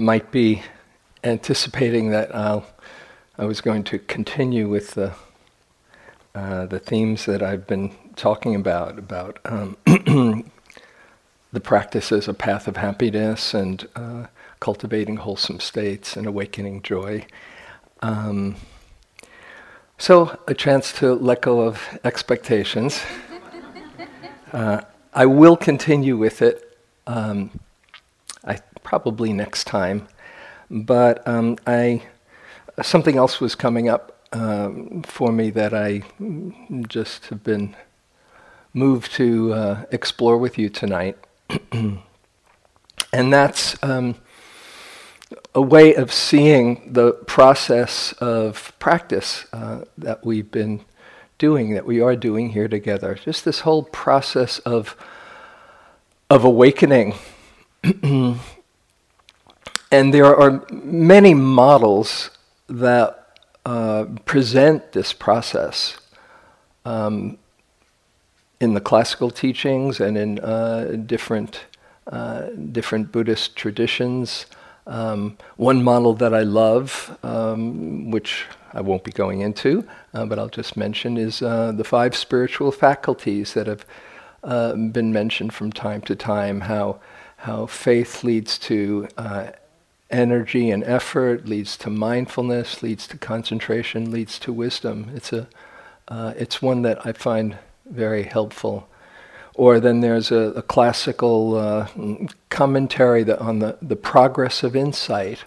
might be anticipating that I'll, I was going to continue with the, uh, the themes that I've been talking about, about um, the practice as a path of happiness and uh, cultivating wholesome states and awakening joy. Um, so, a chance to let go of expectations. Uh, I will continue with it. Um, probably next time, but um, I something else was coming up um, for me that I just have been moved to uh, explore with you tonight, and that's um, a way of seeing the process of practice uh, that we've been doing, that we are doing here together. Just this whole process of of awakening. and there are many models that uh, present this process um, in the classical teachings and in uh, different uh, different Buddhist traditions. Um, one model that I love, um, which I won't be going into, uh, but I'll just mention, is uh, the five spiritual faculties that have uh, been mentioned from time to time. How how faith leads to energy and effort, leads to mindfulness, leads to concentration, leads to wisdom. It's a uh, it's one that I find very helpful. Or then there's a, a classical uh, commentary on the, the progress of insight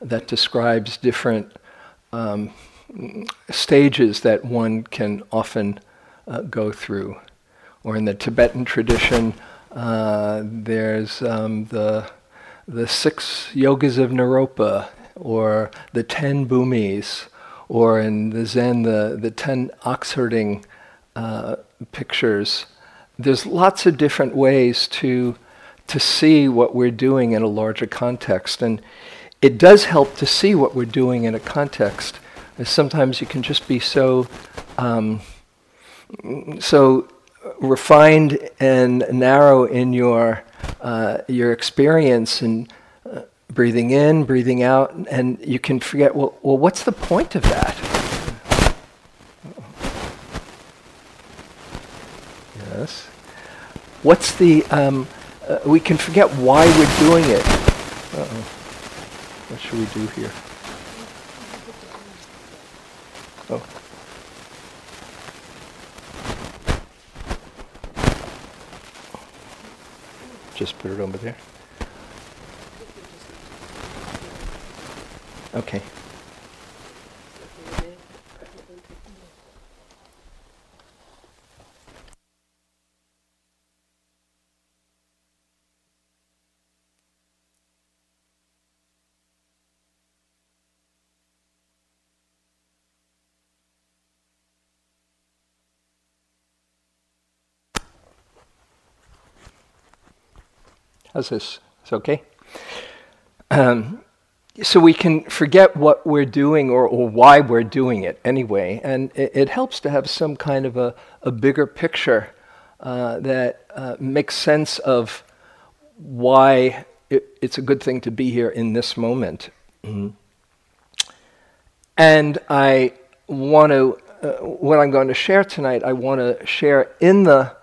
that describes different um, stages that one can often uh, go through. Or in the Tibetan tradition, uh, there's um, the, the six yogas of Naropa, or the ten bhumis, or in the Zen, the, the ten oxherding uh, pictures. There's lots of different ways to, to see what we're doing in a larger context. And it does help to see what we're doing in a context. Sometimes you can just be so um, so refined and narrow in your uh, your experience and uh, breathing in, breathing out, and you can forget. Well, well, what's the point of that? Yes. What's the? Um, uh, we can forget why we're doing it. Uh-oh. What should we do here? Just put it over there. Okay. How's this? It's okay? Um, so we can forget what we're doing or, or why we're doing it anyway. And it, it helps to have some kind of a, a bigger picture uh, that uh, makes sense of why it, it's a good thing to be here in this moment. Mm-hmm. And I want to, uh, what I'm going to share tonight, I want to share in the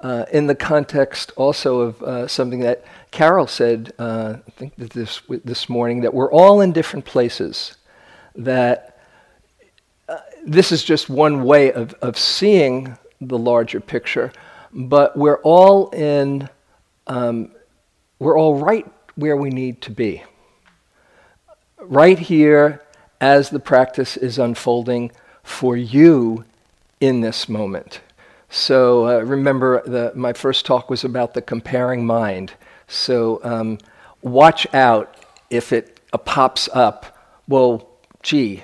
uh, in the context also of uh, something that Carol said, uh, I think this this morning, that we're all in different places. That uh, this is just one way of of seeing the larger picture, but we're all in. Um, we're all right where we need to be. Right here, as the practice is unfolding for you in this moment. So uh, remember, the, my first talk was about the comparing mind. So um, watch out if it uh, pops up, well, gee,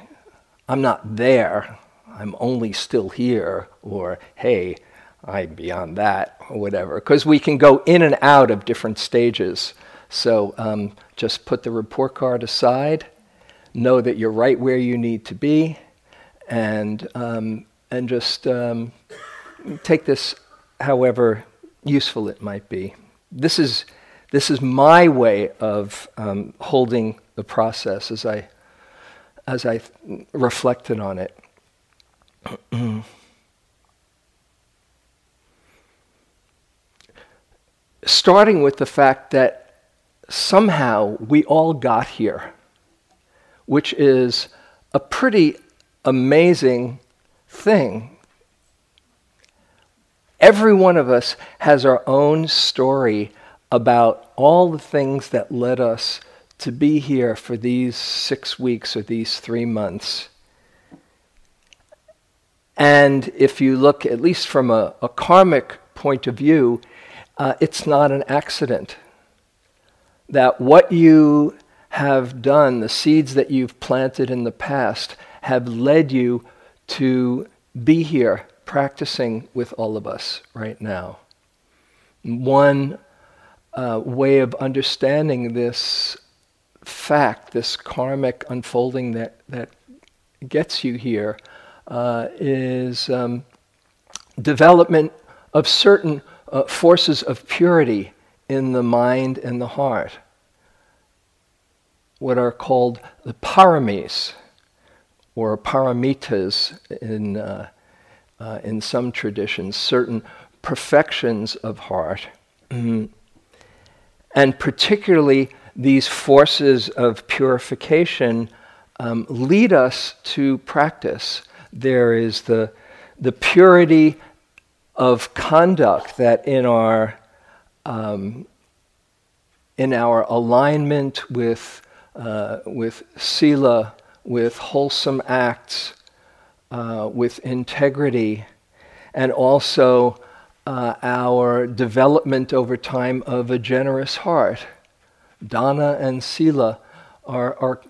I'm not there, I'm only still here, or hey, I'm beyond that, or whatever. Because we can go in and out of different stages. So um, just put the report card aside, know that you're right where you need to be, and, um, and just um, take this however useful it might be. This is, this is my way of um, holding the process as I, as I reflected on it. Starting with the fact that somehow we all got here, which is a pretty amazing thing. Every one of us has our own story about all the things that led us to be here for these six weeks or these three months. And if you look, at least from a, a karmic point of view, uh, it's not an accident. That what you have done, the seeds that you've planted in the past, have led you to be here practicing with all of us right now. One uh, way of understanding this fact, this karmic unfolding that, that gets you here, uh, is um, development of certain uh, forces of purity in the mind and the heart, what are called the paramis, or paramitas in, uh, uh, in some traditions, certain perfections of heart. Mm-hmm. And particularly, these forces of purification um, lead us to practice there is the, the purity of conduct that in our, um, in our alignment with, uh, with sila, with wholesome acts, uh, with integrity, and also uh, our development over time of a generous heart. Dana and sila are, are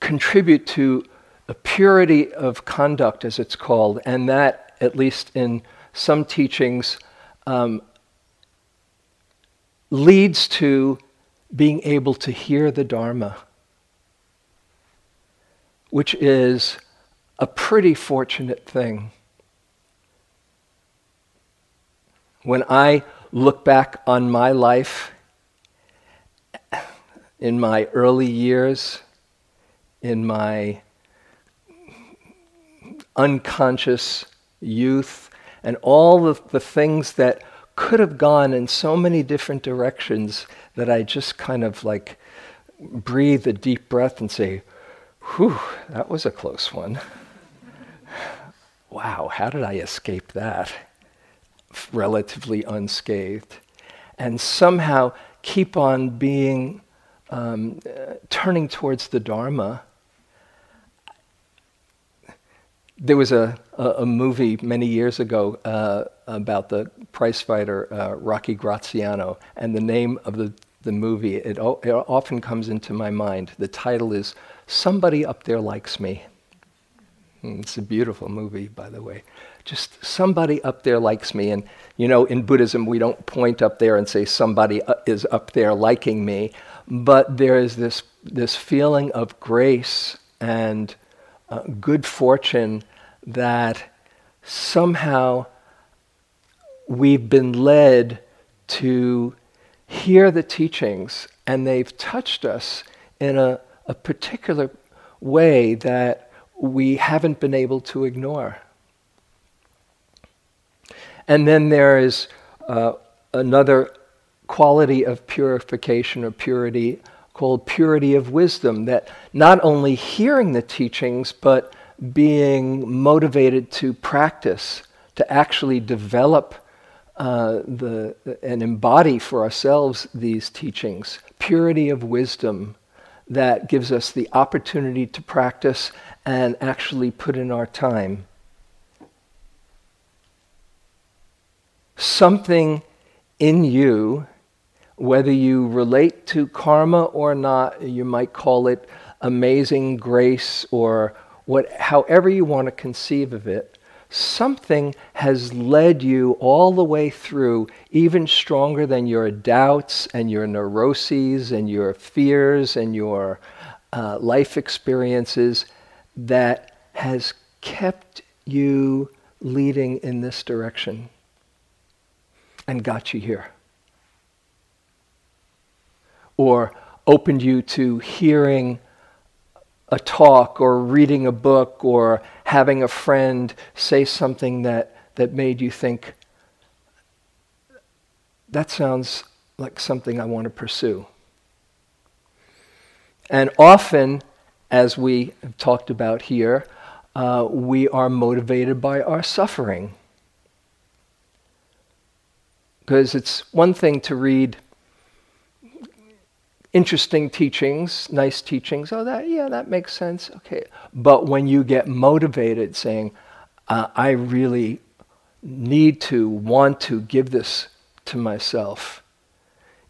contribute to a purity of conduct, as it's called, and that, at least in some teachings, um, leads to being able to hear the Dharma, which is a pretty fortunate thing. When I look back on my life in my early years, in my unconscious youth, and all of the things that could have gone in so many different directions that I just kind of like breathe a deep breath and say, whew, that was a close one. Wow, how did I escape that? Relatively unscathed. And somehow keep on being, um, uh, turning towards the Dharma there was a, a, a, movie many years ago uh, about the prize fighter uh, Rocky Graziano, and the name of the, the movie, it, o- it often comes into my mind. The title is Somebody Up There Likes Me. Hmm, it's a beautiful movie, by the way. Just somebody up there likes me. And, you know, in Buddhism, we don't point up there and say somebody uh, is up there liking me, but there is this, this feeling of grace and uh, good fortune that somehow we've been led to hear the teachings and they've touched us in a, a particular way that we haven't been able to ignore. And then there is uh, another quality of purification or purity called purity of wisdom that not only hearing the teachings, but being motivated to practice, to actually develop uh, the, and embody for ourselves these teachings. Purity of wisdom that gives us the opportunity to practice and actually put in our time. Something in you whether you relate to karma or not, you might call it amazing grace or what, however you want to conceive of it, something has led you all the way through, even stronger than your doubts and your neuroses and your fears and your uh, life experiences, that has kept you leading in this direction and got you here. Or opened you to hearing a talk or reading a book or having a friend say something that, that made you think, that sounds like something I want to pursue. And often, as we have talked about here, uh, we are motivated by our suffering. Because it's one thing to read interesting teachings, nice teachings. Oh, that yeah, that makes sense. Okay, but when you get motivated, saying, uh, "I really need to, want to give this to myself,"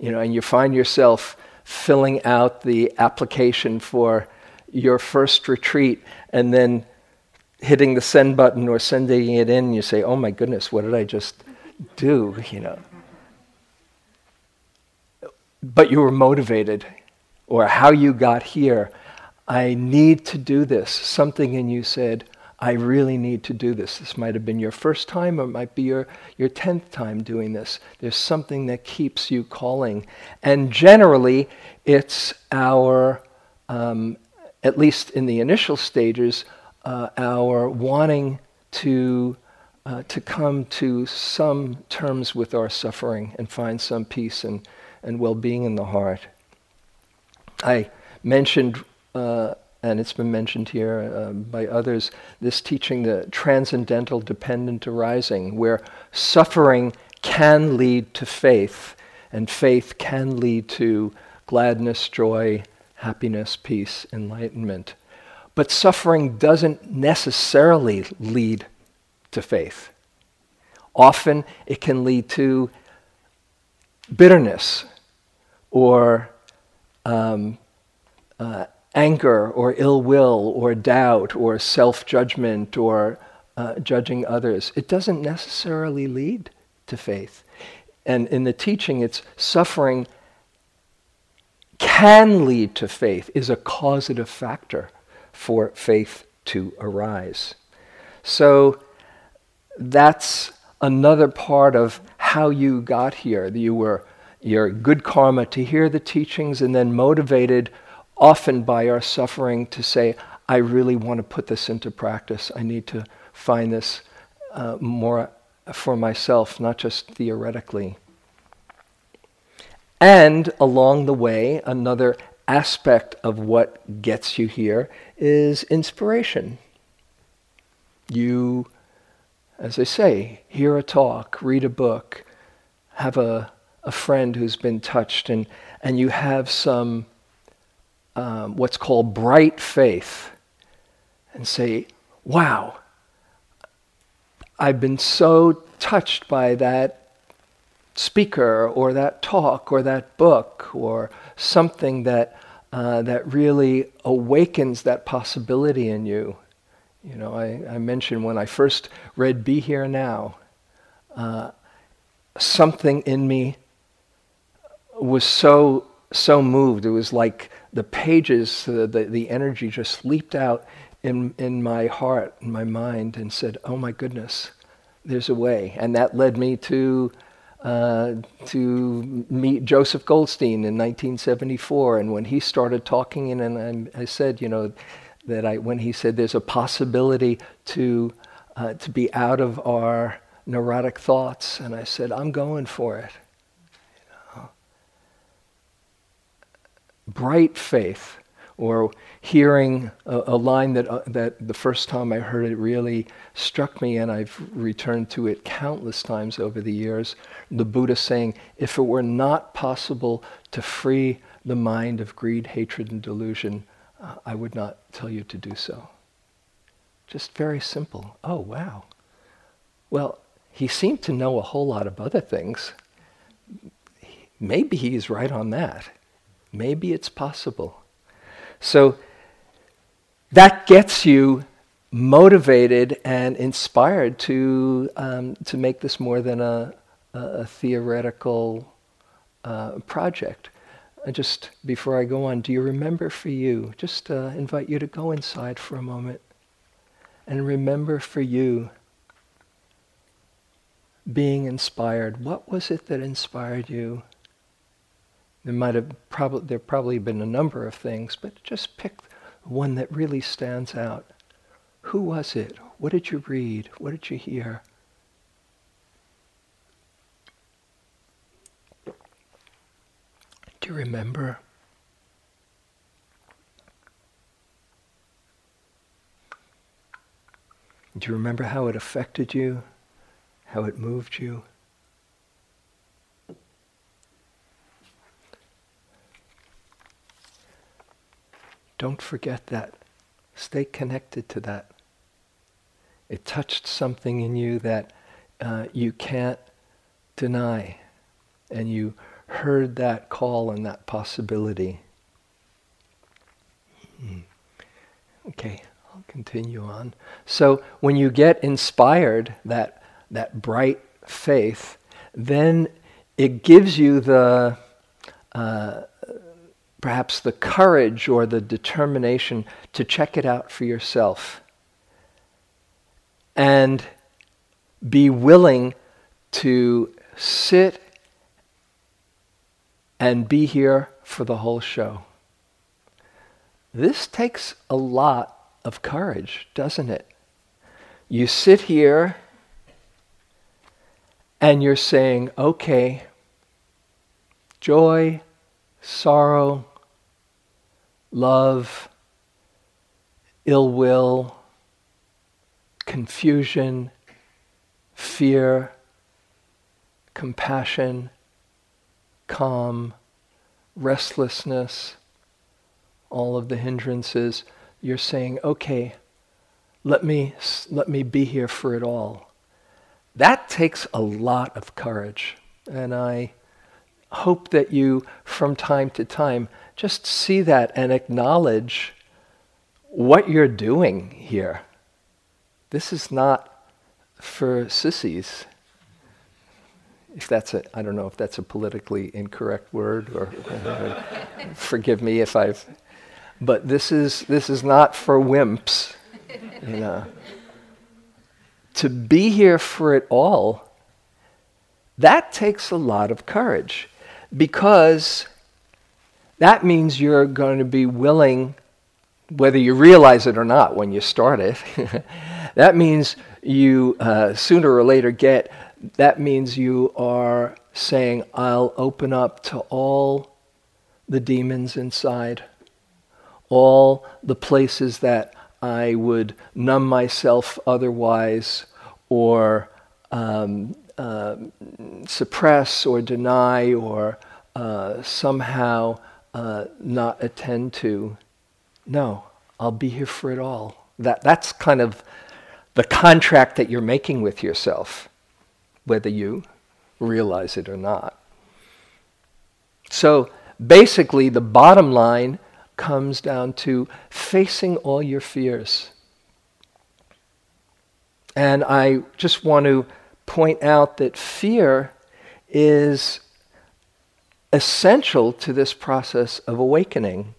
you know, and you find yourself filling out the application for your first retreat, and then hitting the send button or sending it in, you say, "Oh my goodness, what did I just do?" You know but you were motivated, or how you got here. I need to do this. Something in you said, I really need to do this. This might have been your first time or it might be your, your tenth time doing this. There's something that keeps you calling. And generally, it's our, um, at least in the initial stages, uh, our wanting to, uh, to come to some terms with our suffering and find some peace and and well being in the heart. I mentioned, uh, and it's been mentioned here uh, by others, this teaching, the transcendental dependent arising, where suffering can lead to faith, and faith can lead to gladness, joy, happiness, peace, enlightenment. But suffering doesn't necessarily lead to faith. Often it can lead to bitterness or um, uh, anger or ill will or doubt or self judgment or uh, judging others. It doesn't necessarily lead to faith. And in the teaching, it's suffering can lead to faith, is a causative factor for faith to arise. So that's another part of how you got here. You were your good karma to hear the teachings and then motivated often by our suffering to say, I really want to put this into practice. I need to find this uh, more for myself, not just theoretically. And along the way, another aspect of what gets you here is inspiration. You, as I say, hear a talk, read a book, have a a friend who's been touched and, and you have some um, what's called bright faith and say, wow, I've been so touched by that speaker or that talk or that book or something that, uh, that really awakens that possibility in you. You know, I, I mentioned when I first read Be Here Now, uh, something in me was so so moved. It was like the pages, uh, the, the energy just leaped out in, in my heart, in my mind, and said, Oh my goodness, there's a way. And that led me to, uh, to meet Joseph Goldstein in 1974. And when he started talking, and, and I, said, you know, that I, when he said there's a possibility to, uh, to be out of our neurotic thoughts, and I said, I'm going for it. bright faith, or hearing a, a line that, uh, that the first time I heard it really struck me, and I've returned to it countless times over the years. The Buddha saying, If it were not possible to free the mind of greed, hatred, and delusion, uh, I would not tell you to do so. Just very simple. Oh, wow. Well, he seemed to know a whole lot of other things maybe he's right on that. Maybe it's possible. So that gets you motivated and inspired to um, to make this more than a, a, theoretical uh, project. Uh, just before I go on, do you remember for you? Just uh, invite you to go inside for a moment and remember for you being inspired. What was it that inspired you? There might have probably there probably been a number of things, but just pick one that really stands out. Who was it? What did you read? What did you hear? Do you remember? Do you remember how it affected you? How it moved you? Don't forget that. Stay connected to that. It touched something in you that uh, you can't deny. And you heard that call and that possibility. Hmm. Okay, I'll continue on. So when you get inspired, that, that bright faith, then it gives you the uh, perhaps the courage or the determination to check it out for yourself and be willing to sit and be here for the whole show. This takes a lot of courage, doesn't it? You sit here and you're saying, okay, joy, sorrow, love, ill will, confusion, fear, compassion, calm, restlessness, all of the hindrances, you're saying, okay, let me, let me be here for it all. That takes a lot of courage. And I hope that you, from time to time, just see that and acknowledge what you're doing here. This is not for sissies. If that's a, I don't know if that's a politically incorrect word, or forgive me if I've, but this is this is not for wimps, you know. to be here for it all, that takes a lot of courage, because that means you're going to be willing, whether you realize it or not when you start it, that means you uh, sooner or later get, that means you are saying, I'll open up to all the demons inside, all the places that I would numb myself otherwise or um, uh, suppress or deny or uh, somehow uh, not attend to. No, I'll be here for it all. That, that's kind of the contract that you're making with yourself, whether you realize it or not. So basically, the bottom line comes down to facing all your fears. And I just want to point out that fear is essential to this process of awakening.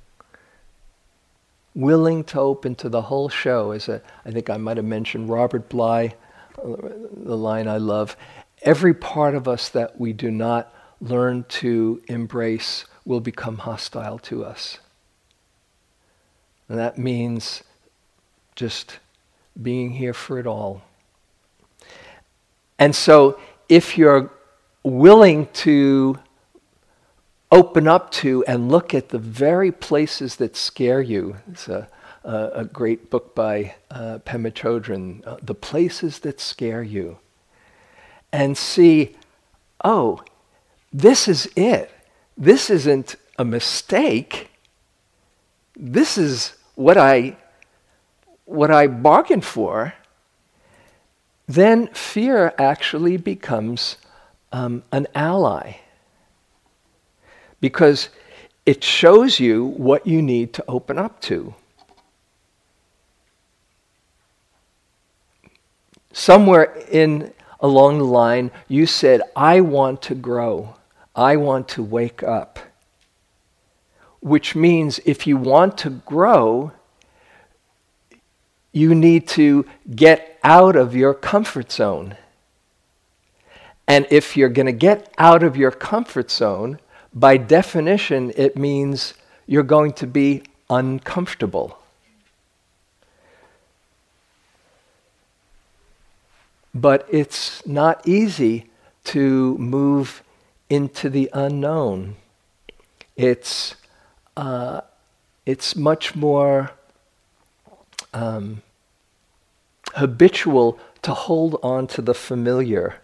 Willing to open to the whole show, as a, I think I might have mentioned Robert Bly, the line I love. Every part of us that we do not learn to embrace will become hostile to us. And that means just being here for it all. And so, if you're willing to open up to and look at the very places that scare you. It's a, a, a great book by uh, Pema Chodron, uh, The Places That Scare You. And see, oh, this is it. This isn't a mistake. This is what I, what I bargained for. Then fear actually becomes um, an ally because it shows you what you need to open up to. Somewhere in along the line, you said, I want to grow. I want to wake up. Which means if you want to grow, you need to get out of your comfort zone. And if you're going to get out of your comfort zone, by definition, it means you're going to be uncomfortable. But it's not easy to move into the unknown. It's, uh, it's much more um, habitual to hold on to the familiar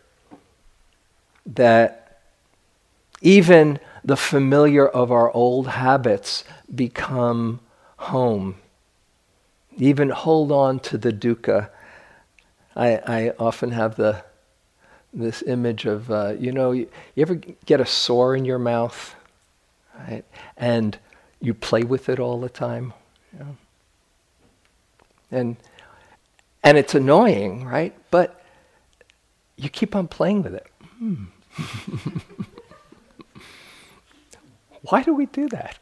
that even the familiar of our old habits become home. Even hold on to the dukkha. I, I often have the this image of uh, you know you, you, ever get a sore in your mouth, right? And you play with it all the time, and and it's annoying, right? But you keep on playing with it. Hmm. Why do we do that?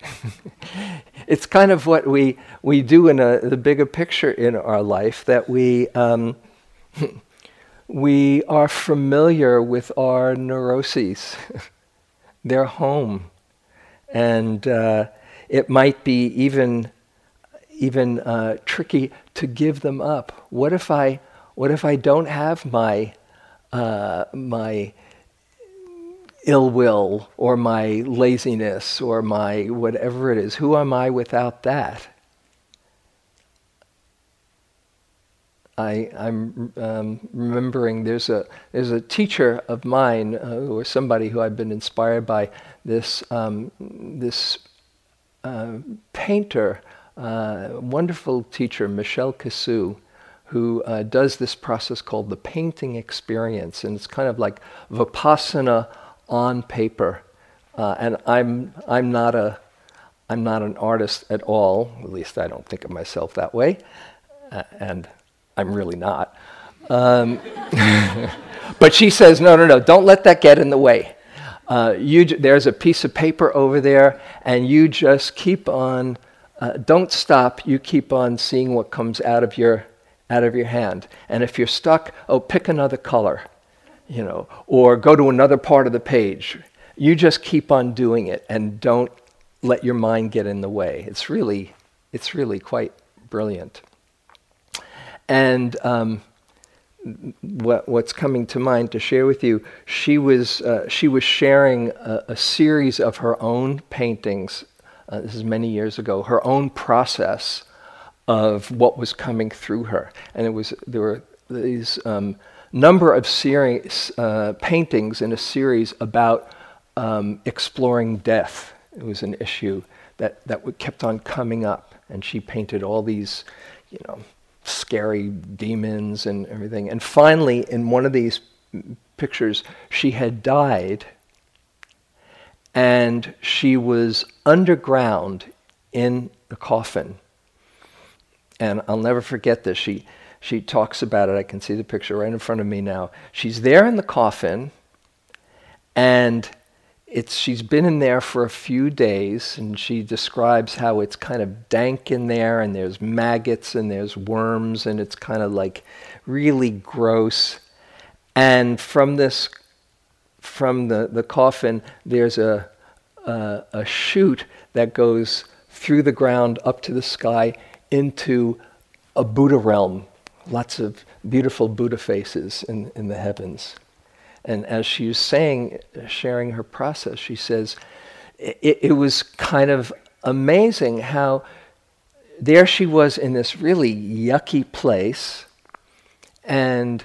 it's kind of what we, we do in a, the bigger picture in our life that we, um, we are familiar with our neuroses. They're home. And uh, it might be even, even uh, tricky to give them up. What if I, what if I don't have my, uh, my ill will or my laziness or my whatever it is. Who am I without that? I, am um, remembering there's a, there's a teacher of mine uh, or somebody who I've been inspired by, this, um, this uh, painter, uh, wonderful teacher, Michele Cassou, who uh, does this process called the painting experience. And it's kind of like Vipassana on paper. Uh, and I'm, I'm, not a, I'm not an artist at all, at least I don't think of myself that way, uh, and I'm really not. Um, but she says, no, no, no, don't let that get in the way. Uh, you, there's a piece of paper over there, and you just keep on, uh, don't stop, you keep on seeing what comes out of your, out of your hand. And if you're stuck, oh, pick another color you know, or go to another part of the page. You just keep on doing it and don't let your mind get in the way. It's really, it's really quite brilliant. And um, what, what's coming to mind to share with you, she was, uh, she was sharing a, a, series of her own paintings. Uh, this is many years ago. Her own process of what was coming through her, and it was there were these. Um, number of series, uh, paintings in a series about um, exploring death. It was an issue that, that kept on coming up, and she painted all these, you know, scary demons and everything. And finally, in one of these pictures, she had died, and she was underground in the coffin. And I'll never forget this. She she talks about it. I can see the picture right in front of me now. She's there in the coffin, and it's, she's been in there for a few days, and she describes how it's kind of dank in there, and there's maggots, and there's worms, and it's kind of like really gross. And from this, from the, the coffin, there's a, a, a chute that goes through the ground up to the sky into a Buddha realm lots of beautiful Buddha faces in, in the heavens. And as she's saying, sharing her process, she says, it, it was kind of amazing how there she was in this really yucky place. And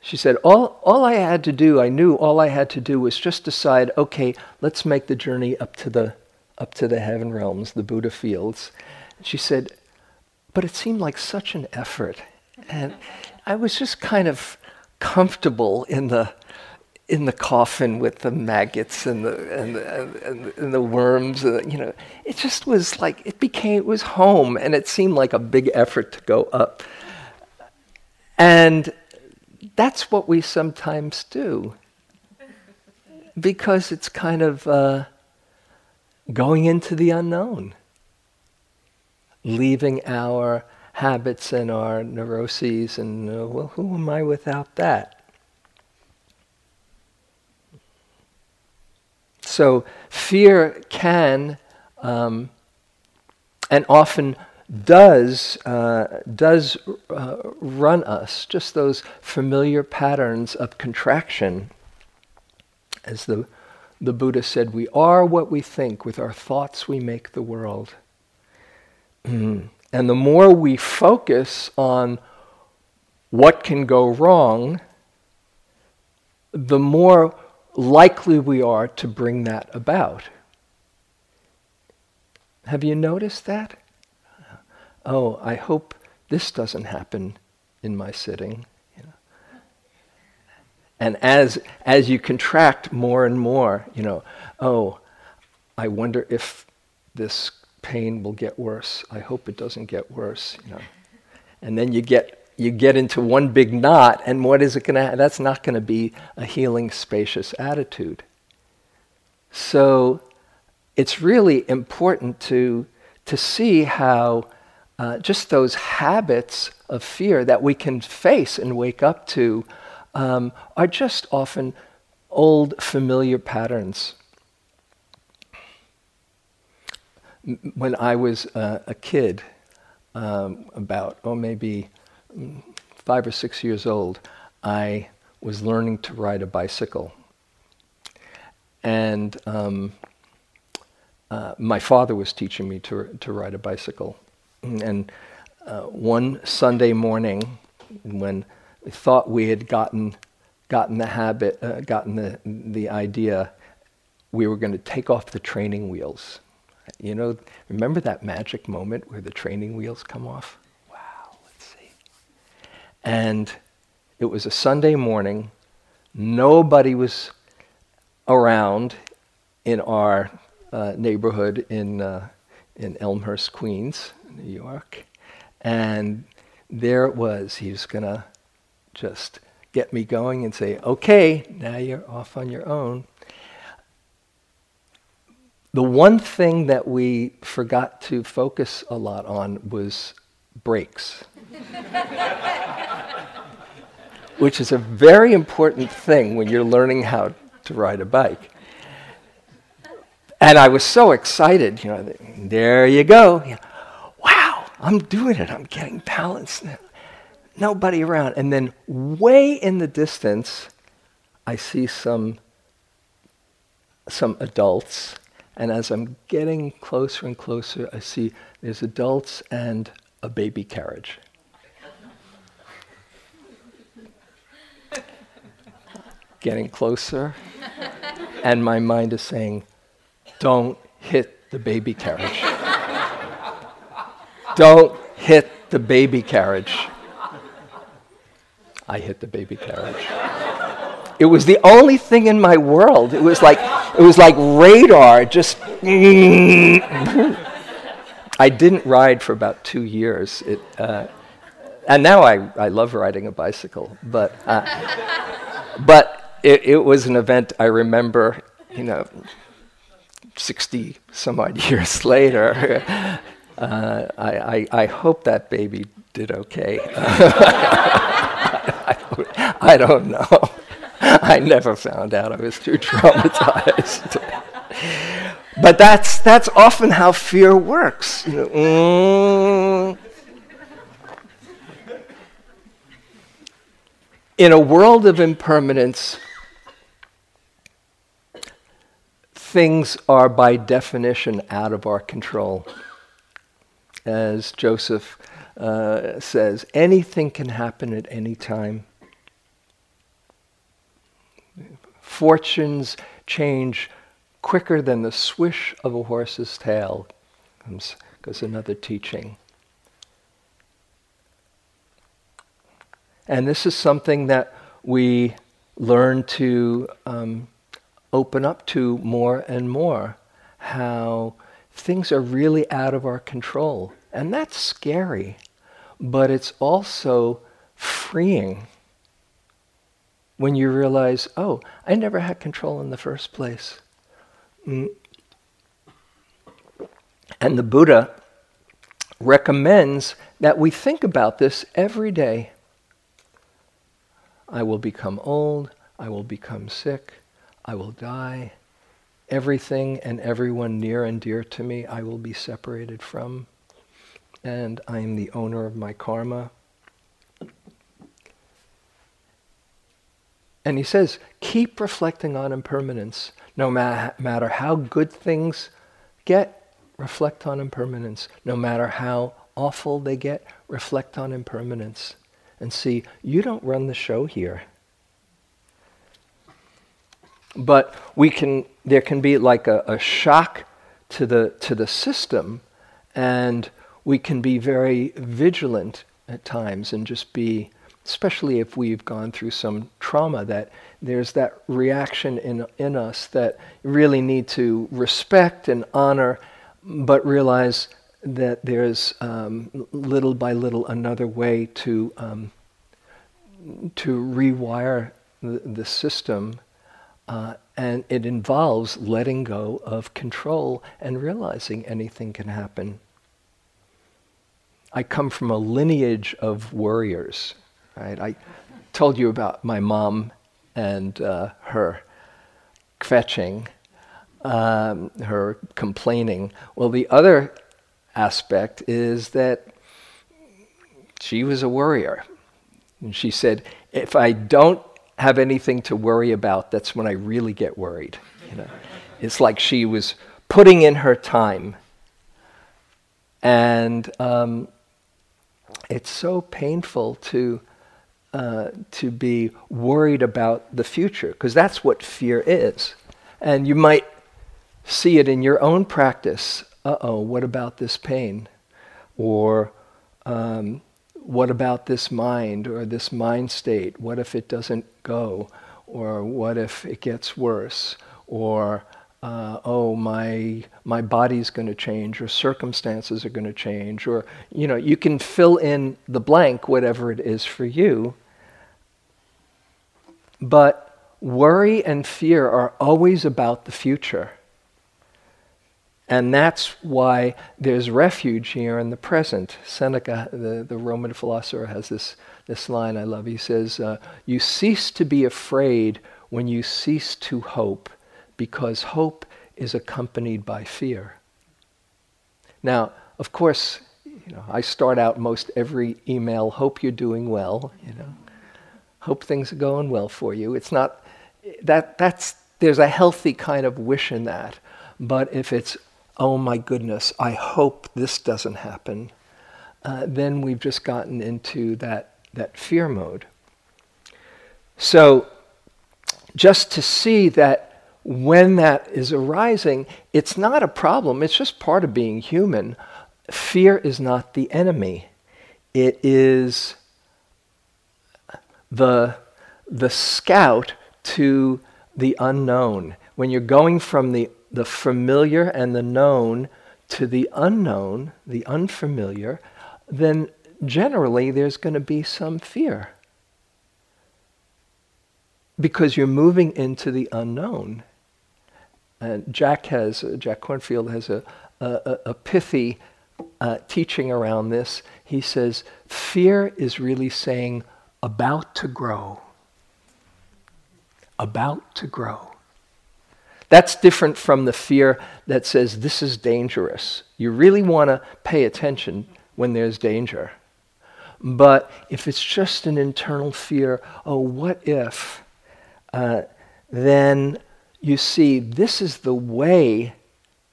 she said, all, all I had to do, I knew all I had to do was just decide, okay, let's make the journey up to the, up to the heaven realms, the Buddha fields. And She said, but it seemed like such an effort. And I was just kind of comfortable in the, in the coffin with the maggots and the and the, and, and the worms. Uh, you know, it just was like it became it was home, and it seemed like a big effort to go up. And that's what we sometimes do, because it's kind of uh, going into the unknown, leaving our habits and our neuroses, and uh, well, who am I without that? So fear can um, and often does uh, does uh, run us just those familiar patterns of contraction as the the buddha said we are what we think with our thoughts we make the world and the more we focus on what can go wrong the more likely we are to bring that about. Have you noticed that? Oh, I hope this doesn't happen in my sitting. And as as you contract more and more, you know, oh, I wonder if this pain will get worse. I hope it doesn't get worse. You know. And then you get you get into one big knot, and what is it going to? That's not going to be a healing, spacious attitude. So, it's really important to to see how uh, just those habits of fear that we can face and wake up to um, are just often old, familiar patterns. When I was uh, a kid, um, about oh maybe five or six years old, I was learning to ride a bicycle. And um, uh, my father was teaching me to, to ride a bicycle. And uh, one Sunday morning, when we thought we had gotten, gotten the habit, uh, gotten the, the idea, we were going to take off the training wheels. You know, remember that magic moment where the training wheels come off? Wow, let's see. And it was a Sunday morning. Nobody was around in our uh, neighborhood in, uh, in Elmhurst, Queens, New York. And there it was. He was going to just get me going and say, okay, now you're off on your own. The one thing that we forgot to focus a lot on was brakes, which is a very important thing when you're learning how to ride a bike. And I was so excited, you know, there you go. wow, I'm doing it. I'm getting balance now. Nobody around. And then way in the distance, I see some some adults. And as I'm getting closer and closer, I see there's adults and a baby carriage. getting closer, and my mind is saying, Don't hit the baby carriage. Don't hit the baby carriage. I hit the baby carriage. It was the only thing in my world. It was like it was like radar just I didn't ride for about two years. It, uh, and now I, I love riding a bicycle, but, uh, but it, it was an event I remember, you know, 60 some odd years later. Uh, I, I, I, hope that baby did okay. I, don't, I don't know. I never found out. I was too traumatized. but that's, that's often how fear works. You know, mm. In a world of impermanence, things are by definition out of our control. As Joseph uh, says, anything can happen at any time. Fortunes change quicker than the swish of a horse's tail, goes another teaching. And this is something that we learn to um, open up to more and more how things are really out of our control. And that's scary, but it's also freeing when you realize, oh, I never had control in the first place. Mm. And the Buddha recommends that we think about this every day. I will become old, I will become sick, I will die. Everything and everyone near and dear to me I will be separated from. And I am the owner of my karma. And he says, keep reflecting on impermanence. No ma- matter how good things get, reflect on impermanence. No matter how awful they get, reflect on impermanence. And see, you don't run the show here. But we can, there can be like a, a shock to the, to the system, and we can be very vigilant at times and just be especially if we've gone through some trauma, that there's that reaction in, in us that really need to respect and honor, but realize that there's um, little by little another way to, um, to rewire the, the system. Uh, and it involves letting go of control and realizing anything can happen. I come from a lineage of warriors Right? I told you about my mom and uh, her kvetching, um, her complaining. Well, the other aspect is that she was a worrier. And she said, if I don't have anything to worry about, that's when I really get worried. You know? it's like she was putting in her time. And um, it's so painful to uh, to be worried about the future, because that's what fear is. And you might see it in your own practice. Uh oh, what about this pain? Or um, what about this mind or this mind state? What if it doesn't go? Or what if it gets worse? Or uh, oh, my my body's going to change, or circumstances are going to change, or you know, you can fill in the blank, whatever it is for you, but worry and fear are always about the future. And that's why there's refuge here in the present. Seneca, the, the Roman philosopher, has this, this line I love. He says, uh, You cease to be afraid when you cease to hope, because hope is accompanied by fear. Now, of course, you know, I start out most every email, hope you're doing well, you know hope things are going well for you. It's not that that's there's a healthy kind of wish in that. But if it's, oh my goodness, I hope this doesn't happen, uh, then we've just gotten into that, that fear mode. So just to see that when that is arising, it's not a problem, it's just part of being human. Fear is not the enemy. It is the, the scout to the unknown. When you're going from the, the familiar and the known to the unknown, the unfamiliar, then generally there's going to be some fear. Because you're moving into the unknown. And Jack has, uh, Jack Kornfield has a, a, a pithy uh, teaching around this. He says, fear is really saying, about to grow. About to grow. That's different from the fear that says this is dangerous. You really want to pay attention when there's danger. But if it's just an internal fear, oh, what if, uh, then you see this is the way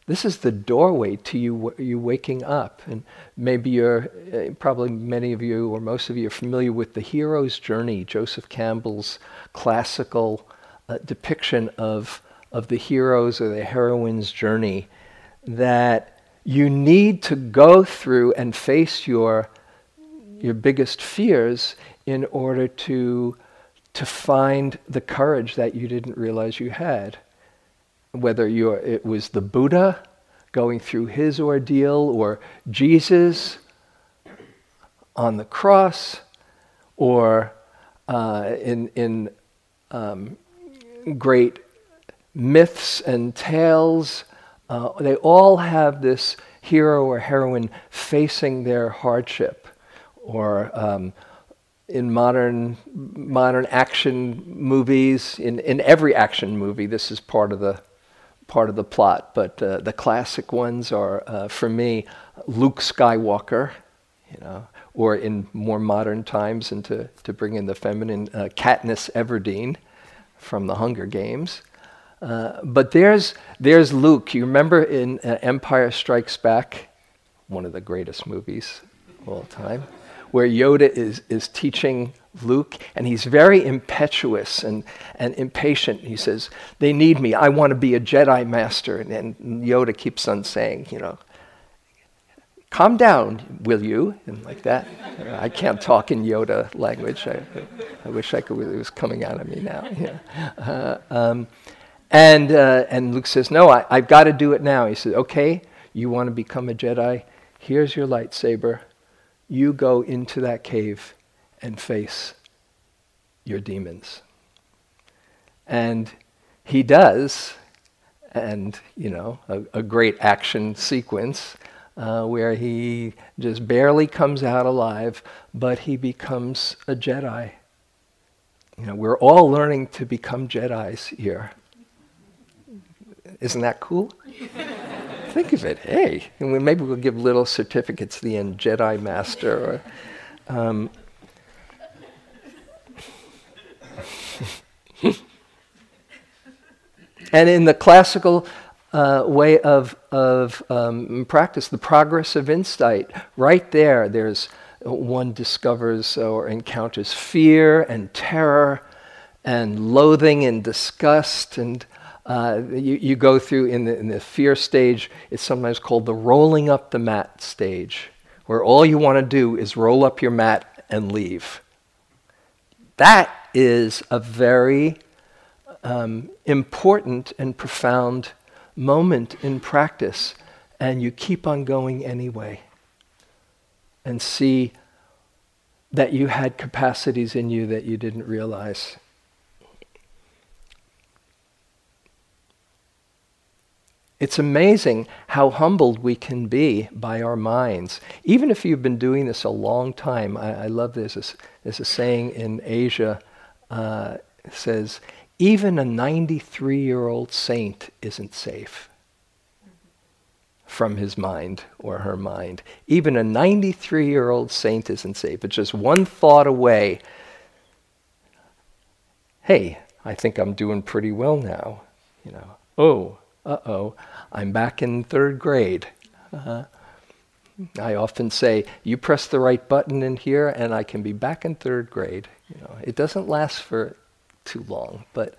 this is the doorway to you, you waking up. And maybe you're, uh, probably many of you or most of you are familiar with the hero's journey, Joseph Campbell's classical uh, depiction of, of the hero's or the heroine's journey. That you need to go through and face your, your biggest fears in order to, to find the courage that you didn't realize you had. Whether it was the Buddha going through his ordeal or Jesus on the cross or uh, in, in um, great myths and tales. Uh, they all have this hero or heroine facing their hardship or um, in modern modern action movies, in, in every action movie, this is part of the part of the plot. But uh, the classic ones are, uh, for me, Luke Skywalker, you know, or in more modern times, and to, to bring in the feminine, uh, Katniss Everdeen from the Hunger Games. Uh, but there's there's Luke. You remember in uh, Empire Strikes Back, one of the greatest movies of all time where Yoda is, is teaching Luke, and he's very impetuous and, and impatient. He says, They need me. I want to be a Jedi Master. And, and Yoda keeps on saying, You know, calm down, will you? And like that. I can't talk in Yoda language. I, I wish I could, it was coming out of me now. Yeah. Uh, um, and, uh, and Luke says, No, I, I've got to do it now. He says, Okay, you want to become a Jedi? Here's your lightsaber you go into that cave and face your demons. And he does, and you know, a, a great action sequence uh, where he just barely comes out alive, but he becomes a Jedi. You know, we're all learning to become Jedi's here. Isn't that cool? Think of it. Hey, and we, maybe we'll give little certificates at the end, Jedi Master. Or, um, and in the classical uh, way of, of um, practice, the progress of insight, right there, there's one discovers or encounters fear and terror and loathing and disgust and uh, you, you go through in the, in the fear stage, it's sometimes called the rolling up the mat stage, where all you want to do is roll up your mat and leave. That is a very um, important and profound moment in practice, and you keep on going anyway and see that you had capacities in you that you didn't realize. It's amazing how humbled we can be by our minds. Even if you've been doing this a long time, I, I love this. There's there's a saying in Asia uh, says, even a 93 year old saint isn't safe from his mind or her mind. Even a 93 year old saint isn't safe. It's just one thought away. Hey, I think I'm doing pretty well now. You know, oh, uh oh, I'm back in third grade. Uh-huh. I often say, you press the right button in here and I can be back in third grade. You know, it doesn't last for too long, but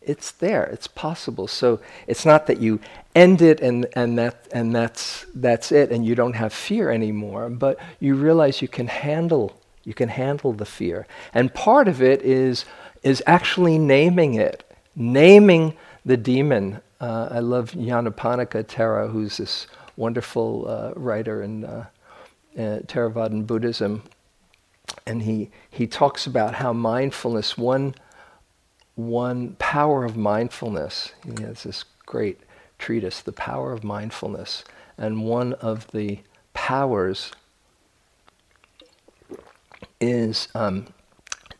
it's there. It's possible. So it's not that you end it and, and, that, and that's, that's it and you don't have fear anymore, but you realize you can handle, you can handle the fear. And part of it is, is actually naming it, naming the demon uh, I love Nyanaponika Thera, who's this wonderful uh, writer in uh, uh, Theravadan Buddhism. And he, he talks about how mindfulness, one, one power of mindfulness, he has this great treatise, The Power of Mindfulness. And one of the powers is um,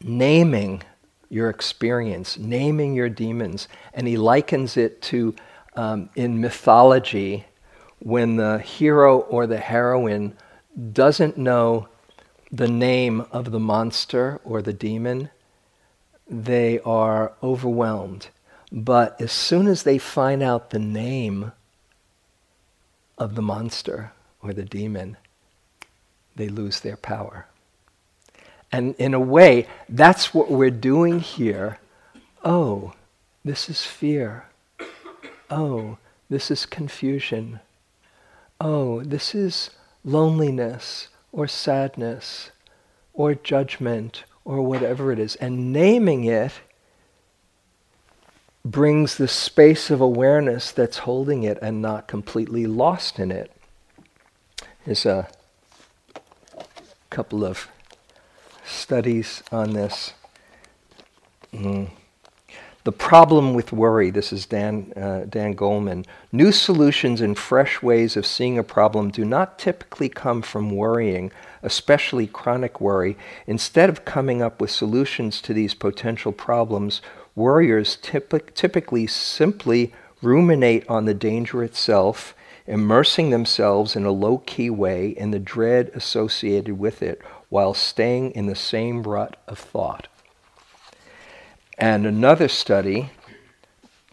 naming your experience, naming your demons. And he likens it to um, in mythology when the hero or the heroine doesn't know the name of the monster or the demon, they are overwhelmed. But as soon as they find out the name of the monster or the demon, they lose their power. And in a way, that's what we're doing here. Oh, this is fear. Oh, this is confusion. Oh, this is loneliness or sadness or judgment or whatever it is. And naming it brings the space of awareness that's holding it and not completely lost in it. There's a couple of studies on this. Mm. The problem with worry, this is Dan, uh, Dan Goleman. New solutions and fresh ways of seeing a problem do not typically come from worrying, especially chronic worry. Instead of coming up with solutions to these potential problems, worriers typ- typically simply ruminate on the danger itself, immersing themselves in a low key way in the dread associated with it while staying in the same rut of thought. And another study,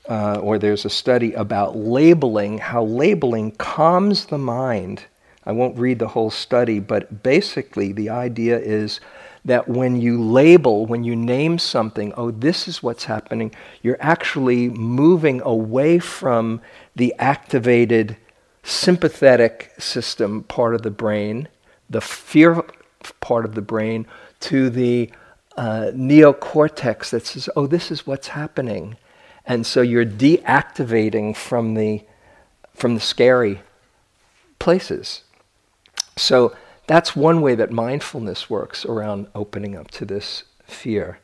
uh, or there's a study about labeling, how labeling calms the mind. I won't read the whole study, but basically the idea is that when you label, when you name something, oh, this is what's happening, you're actually moving away from the activated sympathetic system part of the brain, the fear part of the brain, to the uh, neocortex that says, oh, this is what's happening. And so you're deactivating from the, from the scary places. So that's one way that mindfulness works around opening up to this fear.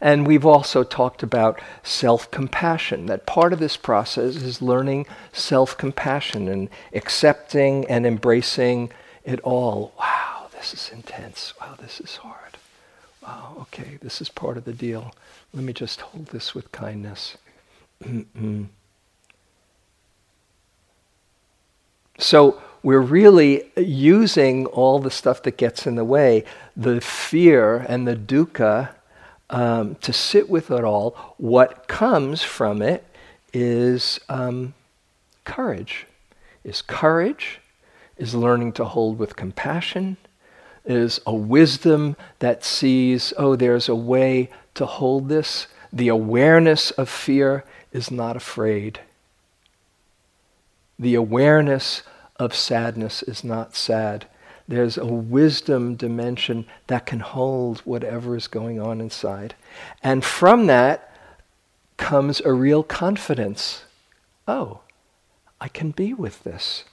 And we've also talked about self compassion, that part of this process is learning self compassion and accepting and embracing it all. Wow, this is intense. Wow, this is hard oh, okay, this is part of the deal. Let me just hold this with kindness. so we're really using all the stuff that gets in the way, the fear and the dukkha, um, to sit with it all. What comes from it is um, courage. Is courage, is learning to hold with compassion, is a wisdom that sees, oh, there's a way to hold this. The awareness of fear is not afraid. The awareness of sadness is not sad. There's a wisdom dimension that can hold whatever is going on inside. And from that comes a real confidence. Oh, I can be with this.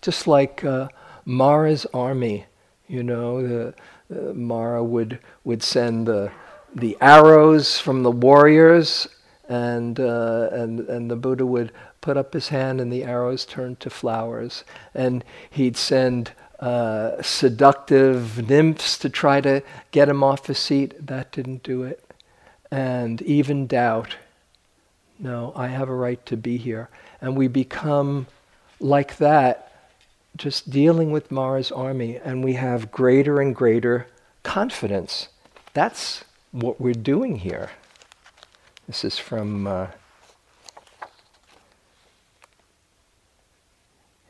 Just like uh, Mara's army. You know, the, uh, Mara would would send the the arrows from the warriors, and uh, and and the Buddha would put up his hand, and the arrows turned to flowers, and he'd send. Uh, seductive nymphs to try to get him off his seat. That didn't do it. And even doubt. No, I have a right to be here. And we become like that just dealing with Mara's army, and we have greater and greater confidence. That's what we're doing here. This is from uh,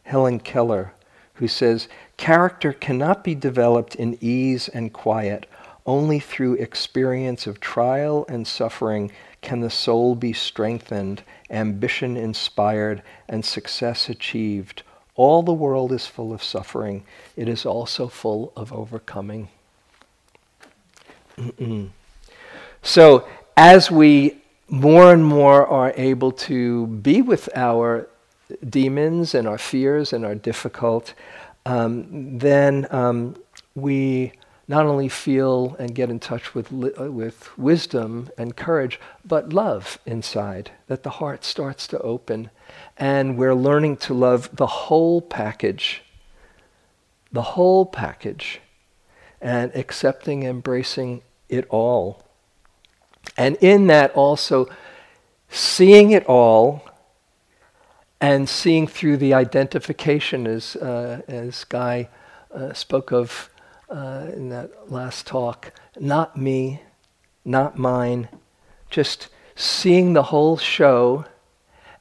Helen Keller, who says Character cannot be developed in ease and quiet. Only through experience of trial and suffering can the soul be strengthened, ambition inspired, and success achieved all the world is full of suffering. It is also full of overcoming. So, as we more and more are able to be with our demons and our fears and our difficult, um, then um, we not only feel and get in touch with, uh, with wisdom and courage, but love inside, that the heart starts to open. And we're learning to love the whole package, the whole package, and accepting, embracing it all. And in that also, seeing it all and seeing through the identification, as, uh, as Guy uh, spoke of uh, in that last talk. Not me, not mine. Just seeing the whole show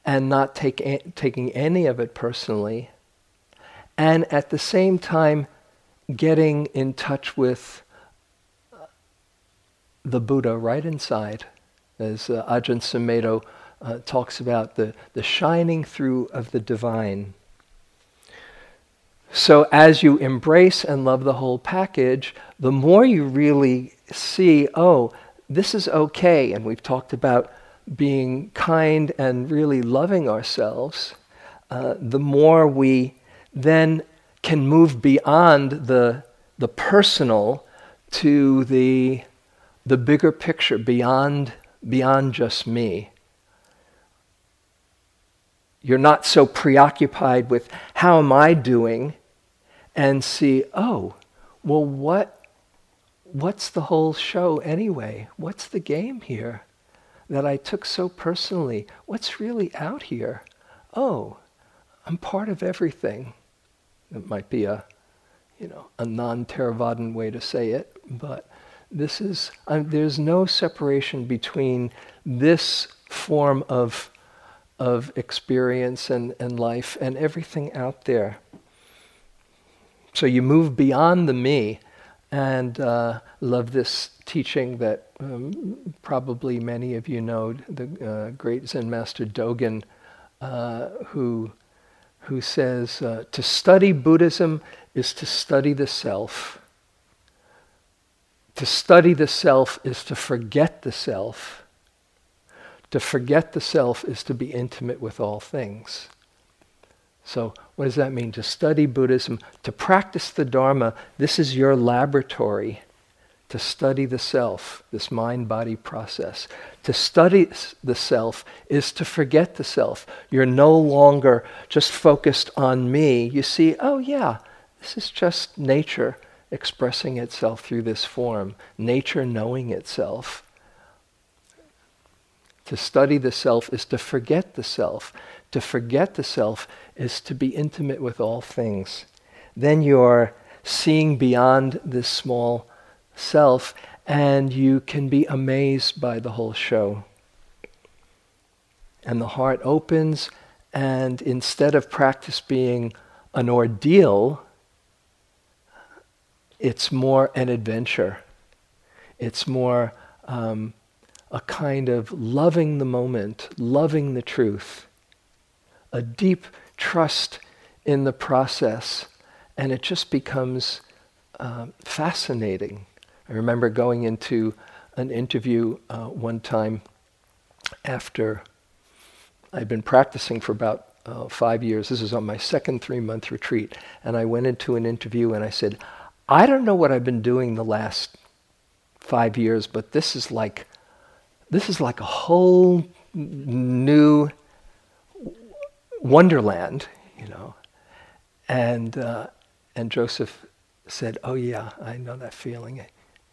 and not take a- taking any of it personally. And at the same time, getting in touch with the Buddha right inside, as uh, Ajahn Sumedho uh, talks about the, the shining through of the divine. So as you embrace and love the whole package, the more you really see, oh, this is okay. And we've talked about being kind and really loving ourselves, uh, the more we then can move beyond the, the personal to the, the bigger picture, beyond, beyond just me. You're not so preoccupied with how am I doing and see, oh, well, what, what's the whole show anyway? What's the game here that I took so personally? What's really out here? Oh, I'm part of everything. It might be a, you know, a non-Theravadan way to say it, but this is, um, there's no separation between this form of, of experience and, and life and everything out there. So you move beyond the me and uh, love this teaching that um, probably many of you know, the uh, great Zen master Dogen, uh, who, who says, uh, to study Buddhism is to study the self. To study the self is to forget the self. To forget the self is to be intimate with all things. So, what does that mean? To study Buddhism, to practice the Dharma, this is your laboratory. To study the self, this mind body process. To study the self is to forget the self. You're no longer just focused on me. You see, oh, yeah, this is just nature expressing itself through this form, nature knowing itself. To study the self is to forget the self. To forget the self is to be intimate with all things. Then you're seeing beyond this small self and you can be amazed by the whole show. And the heart opens, and instead of practice being an ordeal, it's more an adventure. It's more um, a kind of loving the moment, loving the truth a deep trust in the process, and it just becomes uh, fascinating. I remember going into an interview uh, one time after I'd been practicing for about uh, five years. This was on my second three month retreat. And I went into an interview and I said, I don't know what I've been doing the last five years, but this is like, this is like a whole new wonderland, you know. And, uh, and Joseph said, Oh, yeah, I know that feeling.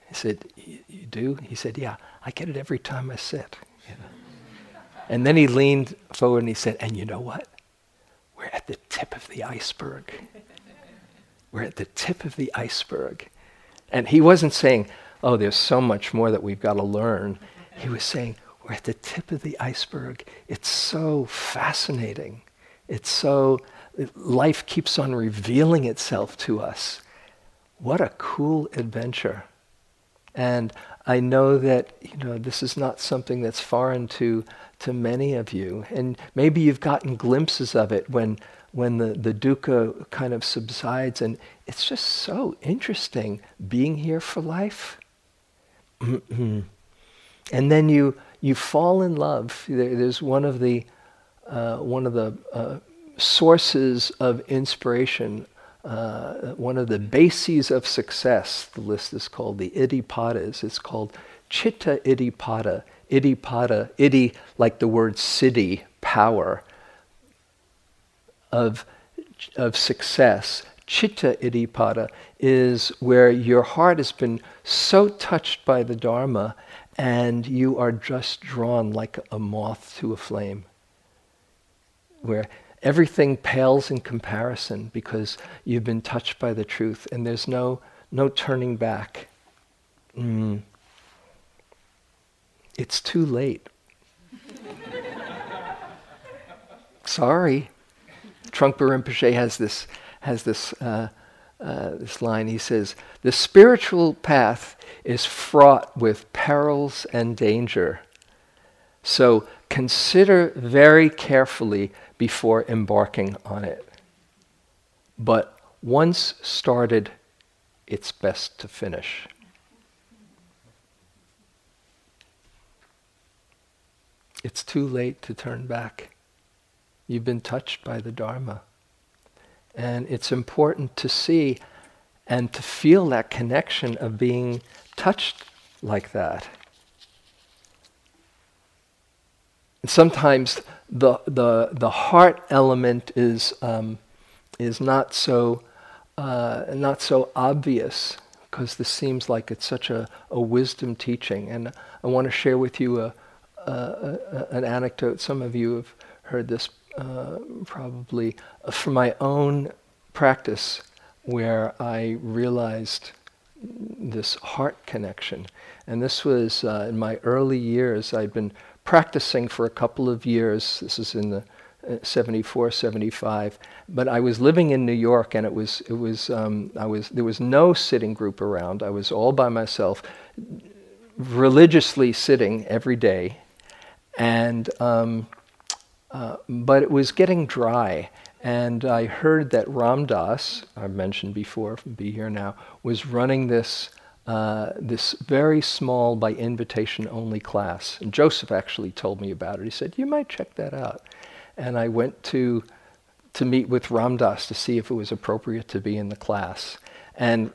He said, You do? He said, Yeah, I get it every time I sit. You know? and then he leaned forward and he said, And you know what? We're at the tip of the iceberg. We're at the tip of the iceberg. And he wasn't saying, Oh, there's so much more that we've got to learn. He was saying, We're at the tip of the iceberg. It's so fascinating. It's so, life keeps on revealing itself to us. What a cool adventure. And I know that, you know, this is not something that's foreign to, to many of you. And maybe you've gotten glimpses of it when, when the, the dukkha kind of subsides. And it's just so interesting being here for life. and then you, you fall in love. There, there's one of the uh, one of the uh, sources of inspiration, uh, one of the bases of success. The list is called the Iddhipadas. It's called Chitta Iddhipada. Iddhipada, Iddhi, like the word city, power of, of success. Chitta Iddhipada is where your heart has been so touched by the Dharma and you are just drawn like a moth to a flame where everything pales in comparison because you've been touched by the truth and there's no, no turning back. Mm. It's too late. Sorry. Trungpa Rinpoche has this, has this, uh, uh, this line. He says, The spiritual path is fraught with perils and danger. So consider very carefully before embarking on it. But once started, it's best to finish. It's too late to turn back. You've been touched by the Dharma. And it's important to see and to feel that connection of being touched like that. And sometimes the, the, the heart element is, um, is not, so, uh, not so obvious because this seems like it's such a, a wisdom teaching. And I want to share with you a, a, a, an anecdote. Some of you have heard this uh, probably uh, from my own practice where I realized this heart connection. And this was uh, in my early years. I'd been practicing for a couple of years. This is in the uh, 74, 75. But I was living in New York, and it was it was um, I was there was no sitting group around. I was all by myself, religiously sitting every day, and um, uh, but it was getting dry. And I heard that Ram Dass, I've mentioned before, Be Here Now, was running this uh, this very small, by invitation only class. And Joseph actually told me about it. He said, You might check that out. And I went to, to meet with Ram Dass to see if it was appropriate to be in the class. And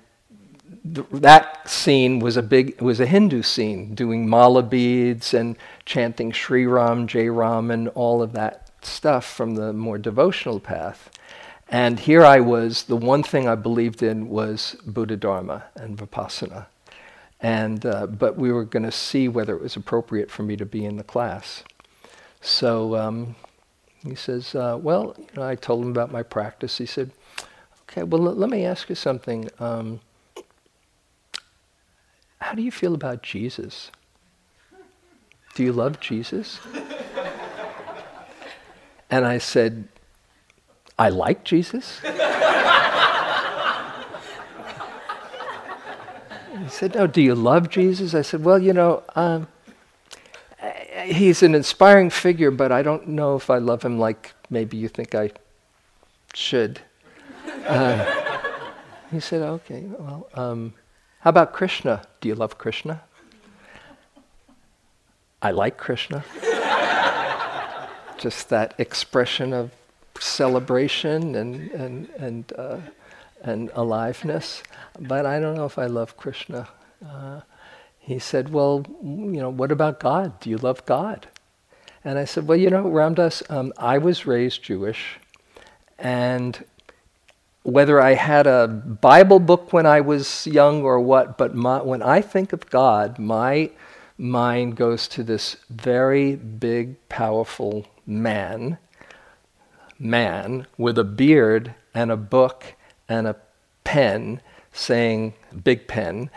th- that scene was a big, was a Hindu scene, doing mala beads and chanting Sri Ram, Jai Ram, and all of that stuff from the more devotional path. And here I was, the one thing I believed in was Buddha Dharma and Vipassana. And, uh, but we were going to see whether it was appropriate for me to be in the class. So um, he says, uh, Well, you know, I told him about my practice. He said, Okay, well, l- let me ask you something. Um, how do you feel about Jesus? Do you love Jesus? and I said, I like Jesus. he said, No, do you love Jesus? I said, Well, you know, um, he's an inspiring figure, but I don't know if I love him like maybe you think I should. Uh, he said, Okay, well, um, how about Krishna? Do you love Krishna? I like Krishna. Just that expression of celebration and and and uh, and aliveness. But I don't know if I love Krishna. Uh, he said, "Well, you know, what about God? Do you love God?" And I said, "Well, you know, Ram Dass, um, I was raised Jewish, and whether I had a Bible book when I was young or what, but my, when I think of God, my mind goes to this very big, powerful man man with a beard and a book and a pen saying, big pen,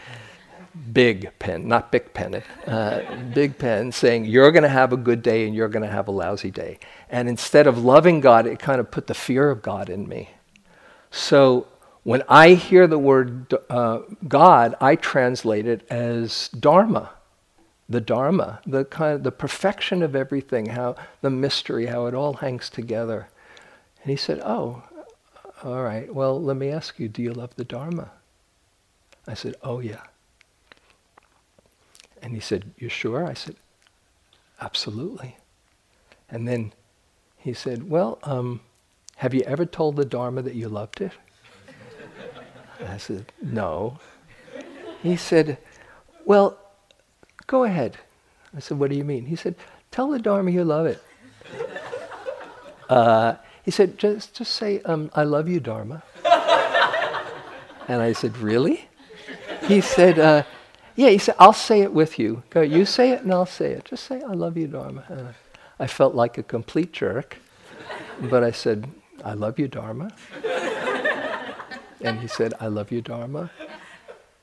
big pen, not big pen, uh, big pen saying, you're going to have a good day and you're going to have a lousy day. And instead of loving God, it kind of put the fear of God in me. So when I hear the word uh, God, I translate it as Dharma the Dharma, the kind of the perfection of everything, how the mystery, how it all hangs together. And he said, Oh, all right, well, let me ask you, do you love the Dharma? I said, Oh, yeah. And he said, You sure? I said, Absolutely. And then he said, Well, um, have you ever told the Dharma that you loved it? I said, No. He said, Well, go ahead. I said, What do you mean? He said, Tell the Dharma you love it. Uh, he said, just, just say, um, I love you, Dharma. and I said, really? He said, uh, yeah, he said, I'll say it with you. Go, you say it and I'll say it. Just say, I love you, Dharma. And I felt like a complete jerk, but I said, I love you, Dharma. and he said, I love you, Dharma.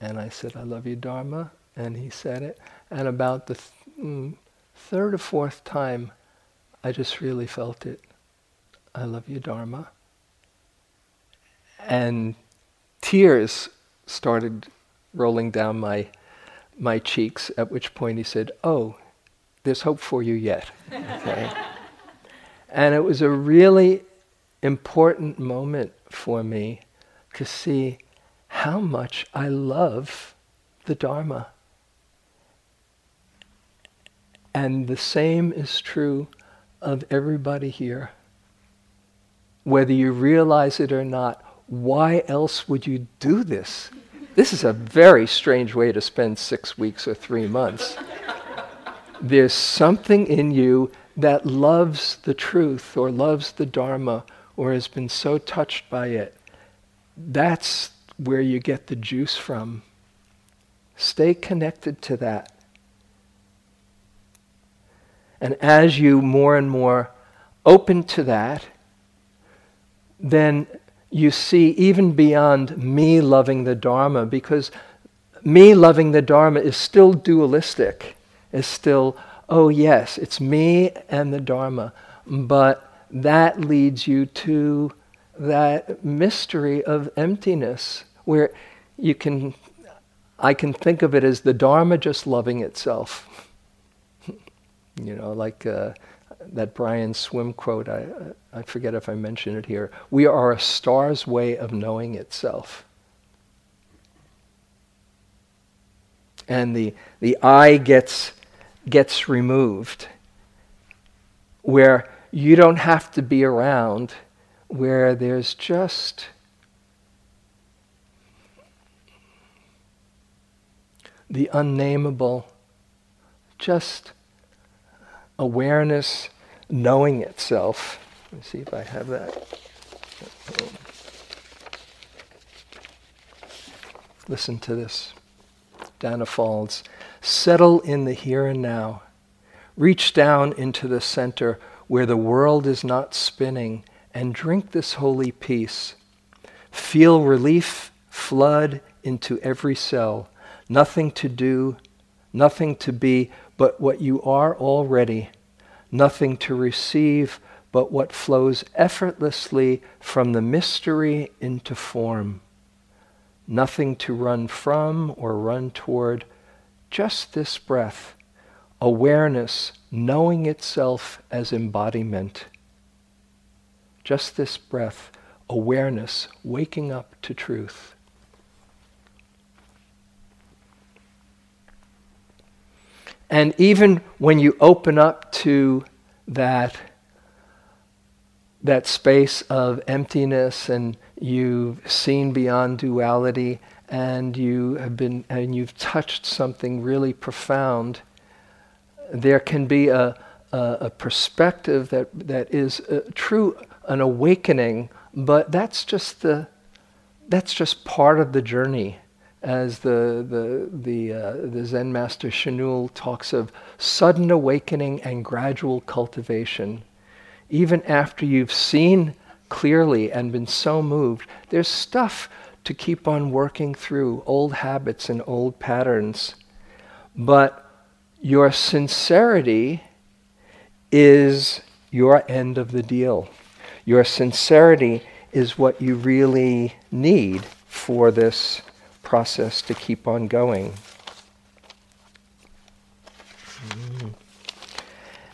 And I said, I love you, Dharma. And he said it. And about the th- mm, third or fourth time, I just really felt it. I love you, Dharma. And tears started rolling down my, my cheeks, at which point he said, Oh, there's hope for you yet. Okay? and it was a really important moment for me to see how much I love the Dharma. And the same is true of everybody here. Whether you realize it or not, why else would you do this? This is a very strange way to spend six weeks or three months. There's something in you that loves the truth or loves the Dharma or has been so touched by it. That's where you get the juice from. Stay connected to that. And as you more and more open to that, then you see even beyond me loving the Dharma, because me loving the Dharma is still dualistic, is still, oh yes, it's me and the Dharma. But that leads you to that mystery of emptiness, where you can, I can think of it as the Dharma just loving itself. You know, like uh, that Brian Swimme quote, I, I forget if I mentioned it here. We are a star's way of knowing itself. And the, the I gets, gets removed, where you don't have to be around, where there's just the unnameable, just awareness knowing itself. Let me see if I have that. Listen to this. Danna Faulds. Settle in the here and now. Reach down into the center where the world is not spinning and drink this holy peace. Feel relief flood into every cell. Nothing to do, nothing to be, but what you are already, nothing to receive but what flows effortlessly from the mystery into form, nothing to run from or run toward, just this breath, awareness knowing itself as embodiment. Just this breath, awareness waking up to truth. And even when you open up to that, that space of emptiness and you've seen beyond duality and you have been and you've touched something really profound, there can be a, a, a perspective that, that is a, true an awakening, but that's just the that's just part of the journey as the, the, the, uh, the Zen master Chinul talks of sudden awakening and gradual cultivation. Even after you've seen clearly and been so moved, there's stuff to keep on working through, old habits and old patterns. But your sincerity is your end of the deal. Your sincerity is what you really need for this process to keep on going.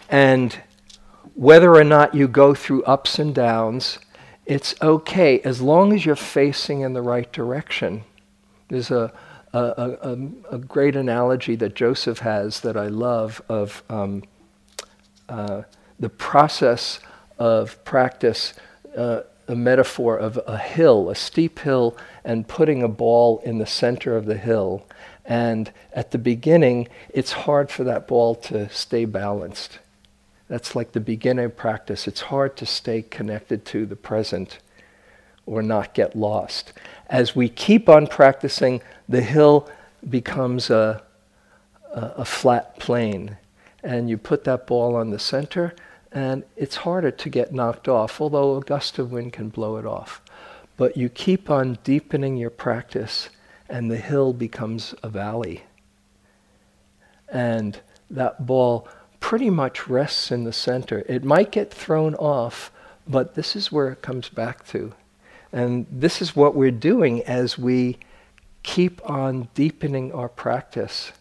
And whether or not you go through ups and downs, it's okay as long as you're facing in the right direction. There's a, a, a, a great analogy that Joseph has that I love of um, uh, the process of practice. Uh, a metaphor of a hill, a steep hill, and putting a ball in the center of the hill. And at the beginning, it's hard for that ball to stay balanced. That's like the beginning practice. It's hard to stay connected to the present or not get lost. As we keep on practicing, the hill becomes a, a, a flat plane. And you put that ball on the center, and it's harder to get knocked off, although a gust of wind can blow it off. But you keep on deepening your practice, and the hill becomes a valley. And that ball pretty much rests in the center. It might get thrown off, but this is where it comes back to. And this is what we're doing as we keep on deepening our practice.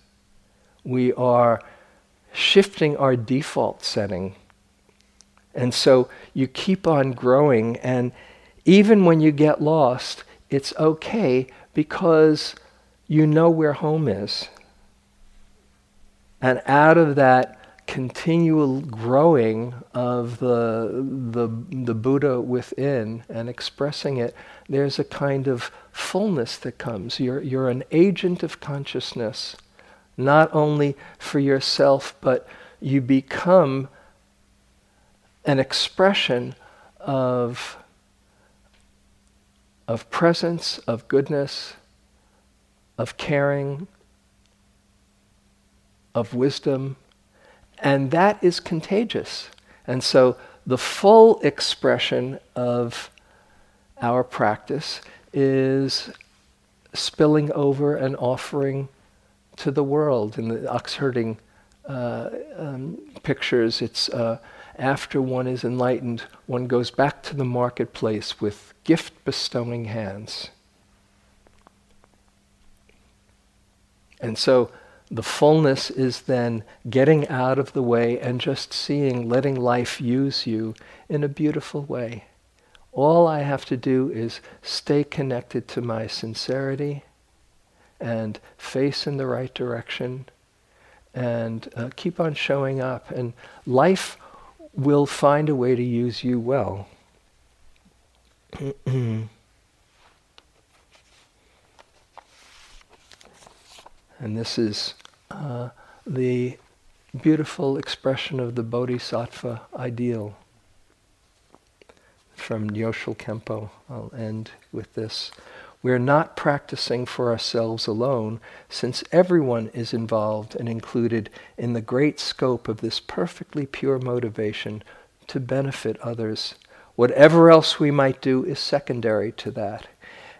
We are shifting our default setting and so you keep on growing, and even when you get lost, it's okay because you know where home is. And out of that continual growing of the, the, the Buddha within and expressing it, there's a kind of fullness that comes. You're, you're an agent of consciousness, not only for yourself, but you become an expression of, of presence, of goodness, of caring, of wisdom, and that is contagious. And so the full expression of our practice is spilling over and offering to the world. In the Oxherding uh, um, pictures, it's uh, after one is enlightened, one goes back to the marketplace with gift bestowing hands. And so the fullness is then getting out of the way and just seeing, letting life use you in a beautiful way. All I have to do is stay connected to my sincerity and face in the right direction and uh, keep on showing up. And life will find a way to use you well. And this is uh, the beautiful expression of the Bodhisattva ideal from Nyoshul Khenpo. I'll end with this. We're not practicing for ourselves alone, since everyone is involved and included in the great scope of this perfectly pure motivation to benefit others. Whatever else we might do is secondary to that.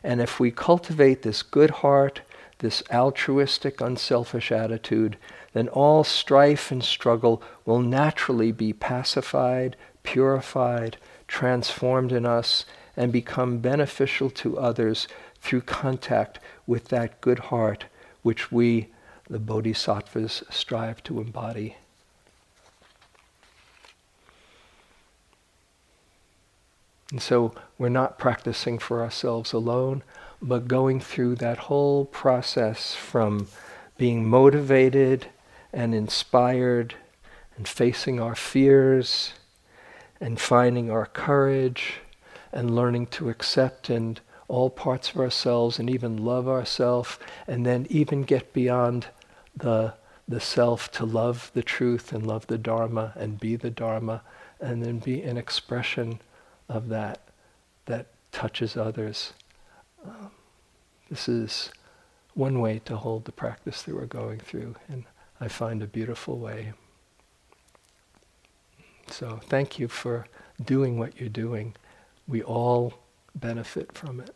And if we cultivate this good heart, this altruistic, unselfish attitude, then all strife and struggle will naturally be pacified, purified, transformed in us, and become beneficial to others through contact with that good heart which we, the bodhisattvas, strive to embody. And so we're not practicing for ourselves alone, but going through that whole process from being motivated and inspired and facing our fears and finding our courage and learning to accept and all parts of ourselves and even love ourselves and then even get beyond the the self to love the truth and love the dharma and be the dharma and then be an expression of that that touches others um, this is one way to hold the practice that we're going through, and I find a beautiful way. So thank you for doing what you're doing. We all benefit from it.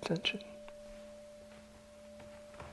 attention.